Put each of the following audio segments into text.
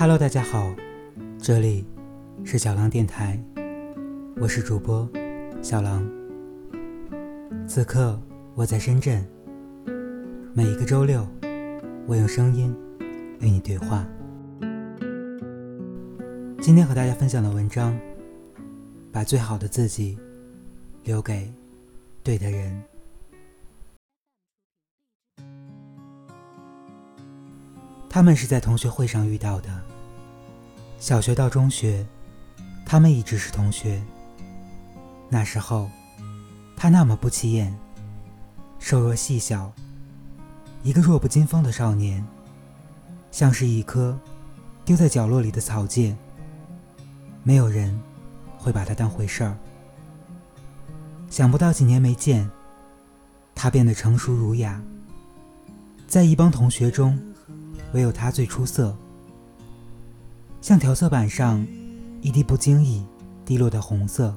Hello，大家好，这里是小狼电台，我是主播小狼。此刻我在深圳，每一个周六，我用声音与你对话。今天和大家分享的文章，把最好的自己留给对的人。他们是在同学会上遇到的。小学到中学，他们一直是同学。那时候，他那么不起眼，瘦弱细小，一个弱不禁风的少年，像是一颗丢在角落里的草芥。没有人会把他当回事儿。想不到几年没见，他变得成熟儒雅，在一帮同学中。唯有他最出色，像调色板上一滴不经意滴落的红色，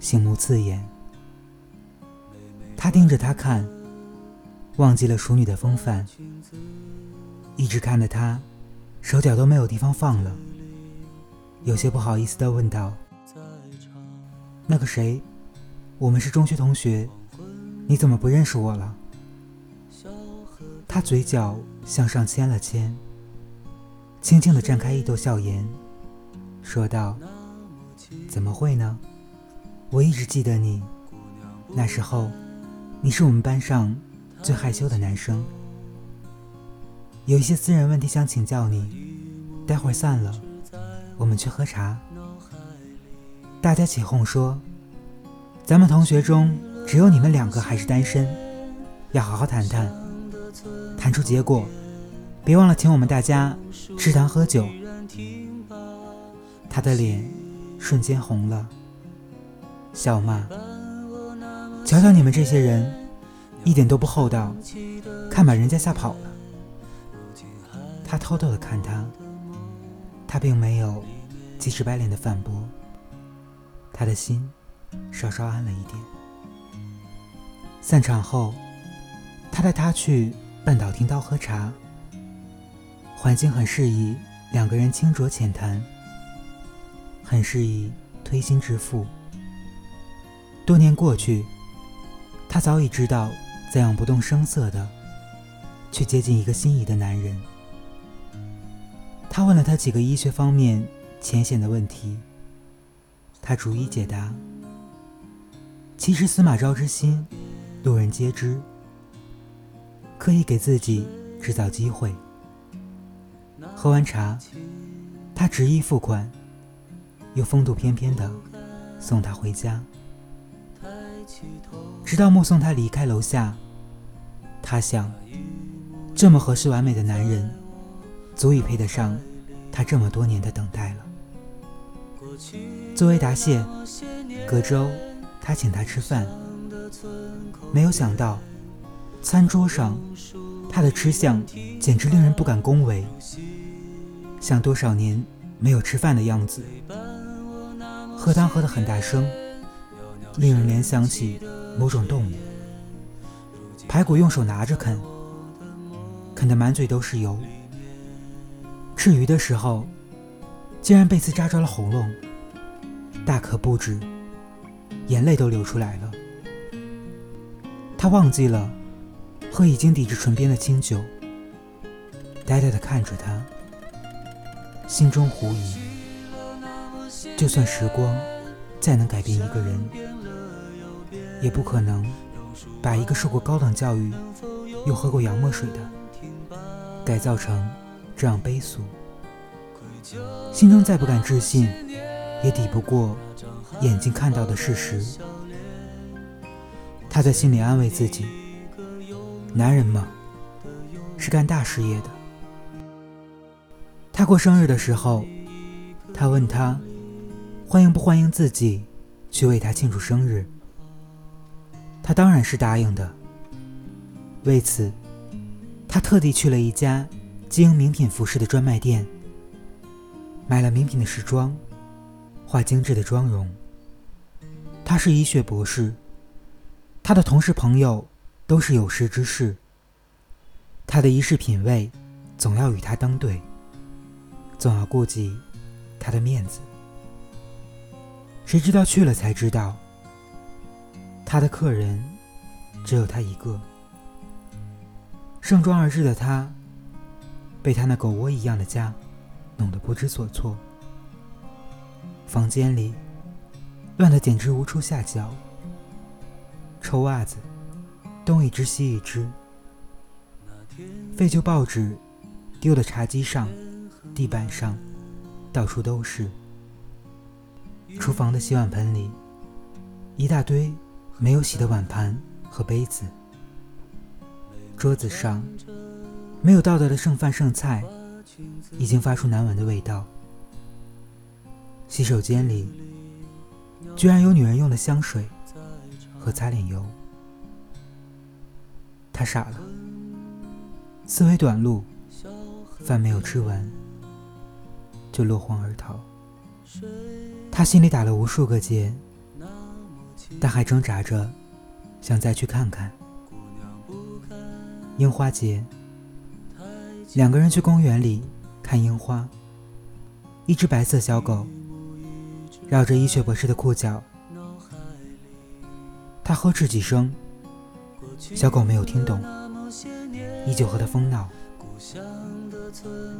醒目刺眼。他盯着他看，忘记了淑女的风范，一直看着他，手脚都没有地方放了，有些不好意思的问道：“那个谁，我们是中学同学，你怎么不认识我了？”他嘴角。向上牵了牵，轻轻地绽开一朵笑颜，说道：“怎么会呢？我一直记得你。那时候，你是我们班上最害羞的男生。有一些私人问题想请教你。待会儿散了，我们去喝茶。”大家起哄说：“咱们同学中只有你们两个还是单身，要好好谈谈。”谈出结果，别忘了请我们大家吃糖喝酒。他的脸瞬间红了，笑骂：“瞧瞧你们这些人，一点都不厚道，看把人家吓跑了。”他偷偷的看他，他并没有急赤白脸的反驳，他的心稍稍安了一点。散场后，他带他去。半岛听涛喝茶，环境很适宜，两个人轻酌浅谈，很适宜推心置腹。多年过去，他早已知道怎样不动声色的去接近一个心仪的男人。他问了他几个医学方面浅显的问题，他逐一解答。其实司马昭之心，路人皆知。刻意给自己制造机会。喝完茶，他执意付款，又风度翩翩的送她回家。直到目送他离开楼下，他想，这么合适完美的男人，足以配得上他这么多年的等待了。作为答谢，隔周他请他吃饭，没有想到。餐桌上，他的吃相简直令人不敢恭维，像多少年没有吃饭的样子。喝汤喝得很大声，令人联想起某种动物。排骨用手拿着啃，啃得满嘴都是油。吃鱼的时候，竟然被刺扎着了喉咙，大可不止，眼泪都流出来了。他忘记了。喝已经抵至唇边的清酒，呆呆地看着他，心中狐疑。就算时光再能改变一个人，也不可能把一个受过高等教育又喝过洋墨水的改造成这样卑俗。心中再不敢置信，也抵不过眼睛看到的事实。他在心里安慰自己。男人嘛，是干大事业的。他过生日的时候，他问他，欢迎不欢迎自己去为他庆祝生日。他当然是答应的。为此，他特地去了一家经营名品服饰的专卖店，买了名品的时装，化精致的妆容。他是医学博士，他的同事朋友。都是有识之士。他的衣饰品味总要与他登对。总要顾及他的面子。谁知道去了才知道，他的客人只有他一个。盛装而至的他，被他那狗窝一样的家弄得不知所措。房间里乱得简直无处下脚，臭袜子东一只西一只，废旧报纸丢的茶几上、地板上，到处都是。厨房的洗碗盆里，一大堆没有洗的碗盘和杯子。桌子上没有倒掉的剩饭剩菜，已经发出难闻的味道。洗手间里居然有女人用的香水和擦脸油。他傻了，思维短路，饭没有吃完就落荒而逃。他心里打了无数个结，但还挣扎着想再去看看。樱花节，两个人去公园里看樱花。一只白色小狗绕着医学博士的裤脚，他呵斥几声，小狗没有听懂，依旧和他疯闹。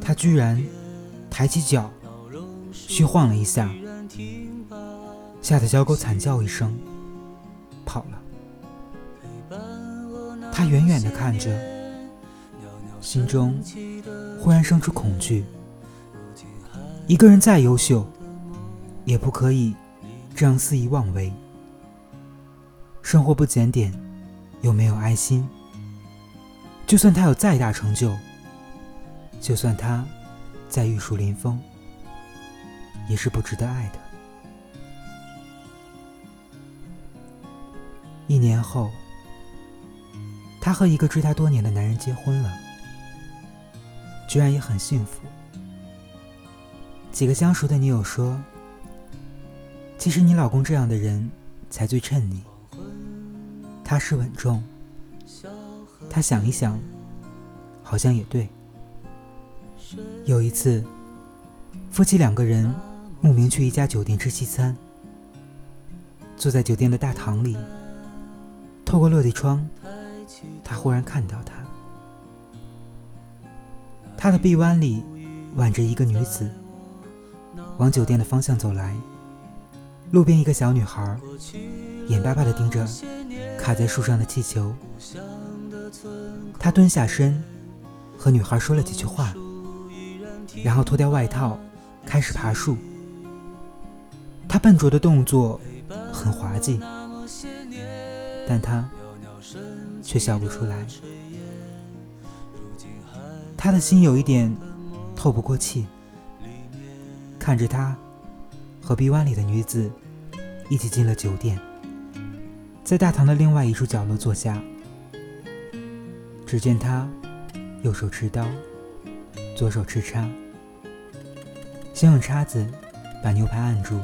他居然抬起脚，虚晃了一下，吓得小狗惨叫一声，跑了。他远远地看着，心中忽然生出恐惧。一个人再优秀，也不可以这样肆意妄为。生活不检点，又没有爱心。就算他有再大成就，就算他再玉树临风，也是不值得爱的。一年后。她和一个追她多年的男人结婚了，居然也很幸福。几个相熟的女友说：“其实你老公这样的人才最衬你。踏实稳重。”他想一想，好像也对。有一次，夫妻两个人慕名去一家酒店吃西餐，坐在酒店的大堂里，透过落地窗。他忽然看到他，他的臂弯里挽着一个女子，往酒店的方向走来。路边一个小女孩，眼巴巴地盯着卡在树上的气球。他蹲下身，和女孩说了几句话，然后脱掉外套，开始爬树。他笨拙的动作很滑稽，但他。却笑不出来，他的心有一点透不过气。看着他和臂弯里的女子一起进了酒店，在大堂的另外一处角落坐下。只见他右手持刀，左手持叉，先用叉子把牛排按住，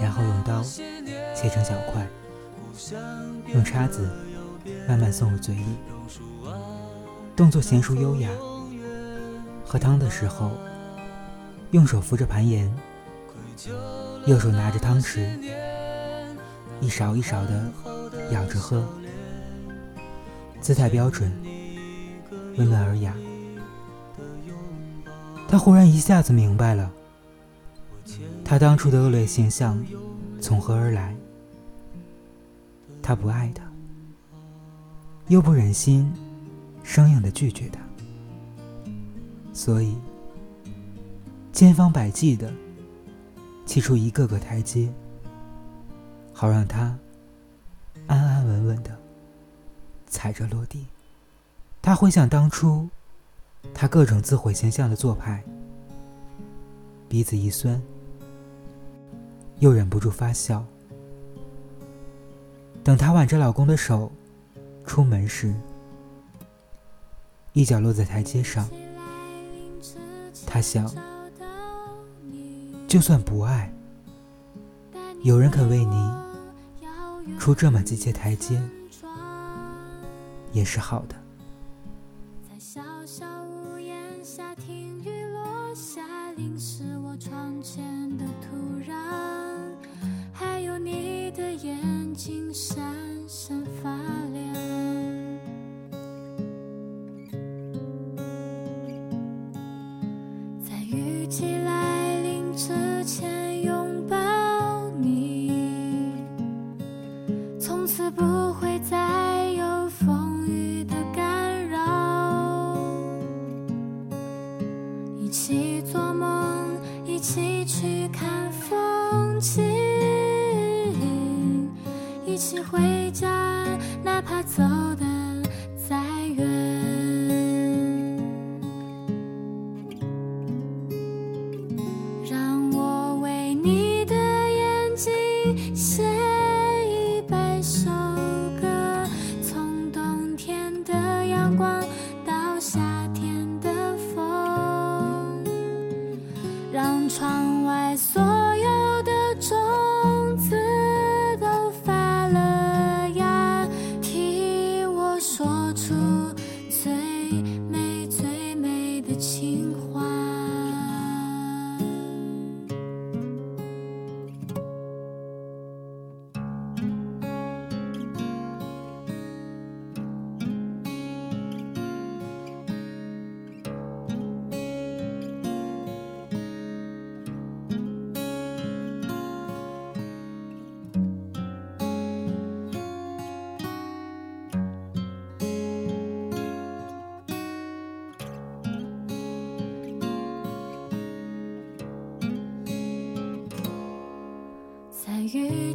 然后用刀切成小块，用叉子。慢慢送入嘴里，动作娴熟优雅。喝汤的时候，用手扶着盘沿，右手拿着汤匙，一勺一勺的舀着喝，姿态标准，温文尔雅。他忽然一下子明白了，他当初的恶劣形象从何而来。他不爱他。又不忍心生硬的拒绝他，所以千方百计的砌出一个个台阶，好让他安安稳稳的踩着落地。他回想当初他各种自毁形象的做派，鼻子一酸，又忍不住发笑。等她挽着老公的手。出门时，一脚落在台阶上。他想，就算不爱，有人肯为你出这么几阶台阶，也是好的。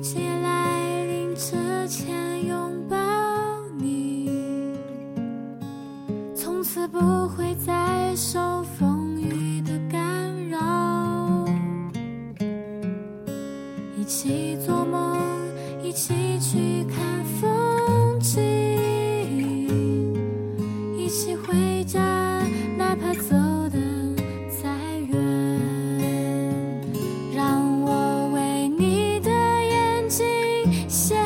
节来临之前拥抱你，从此不会再受风雨的干扰，一起做梦。下。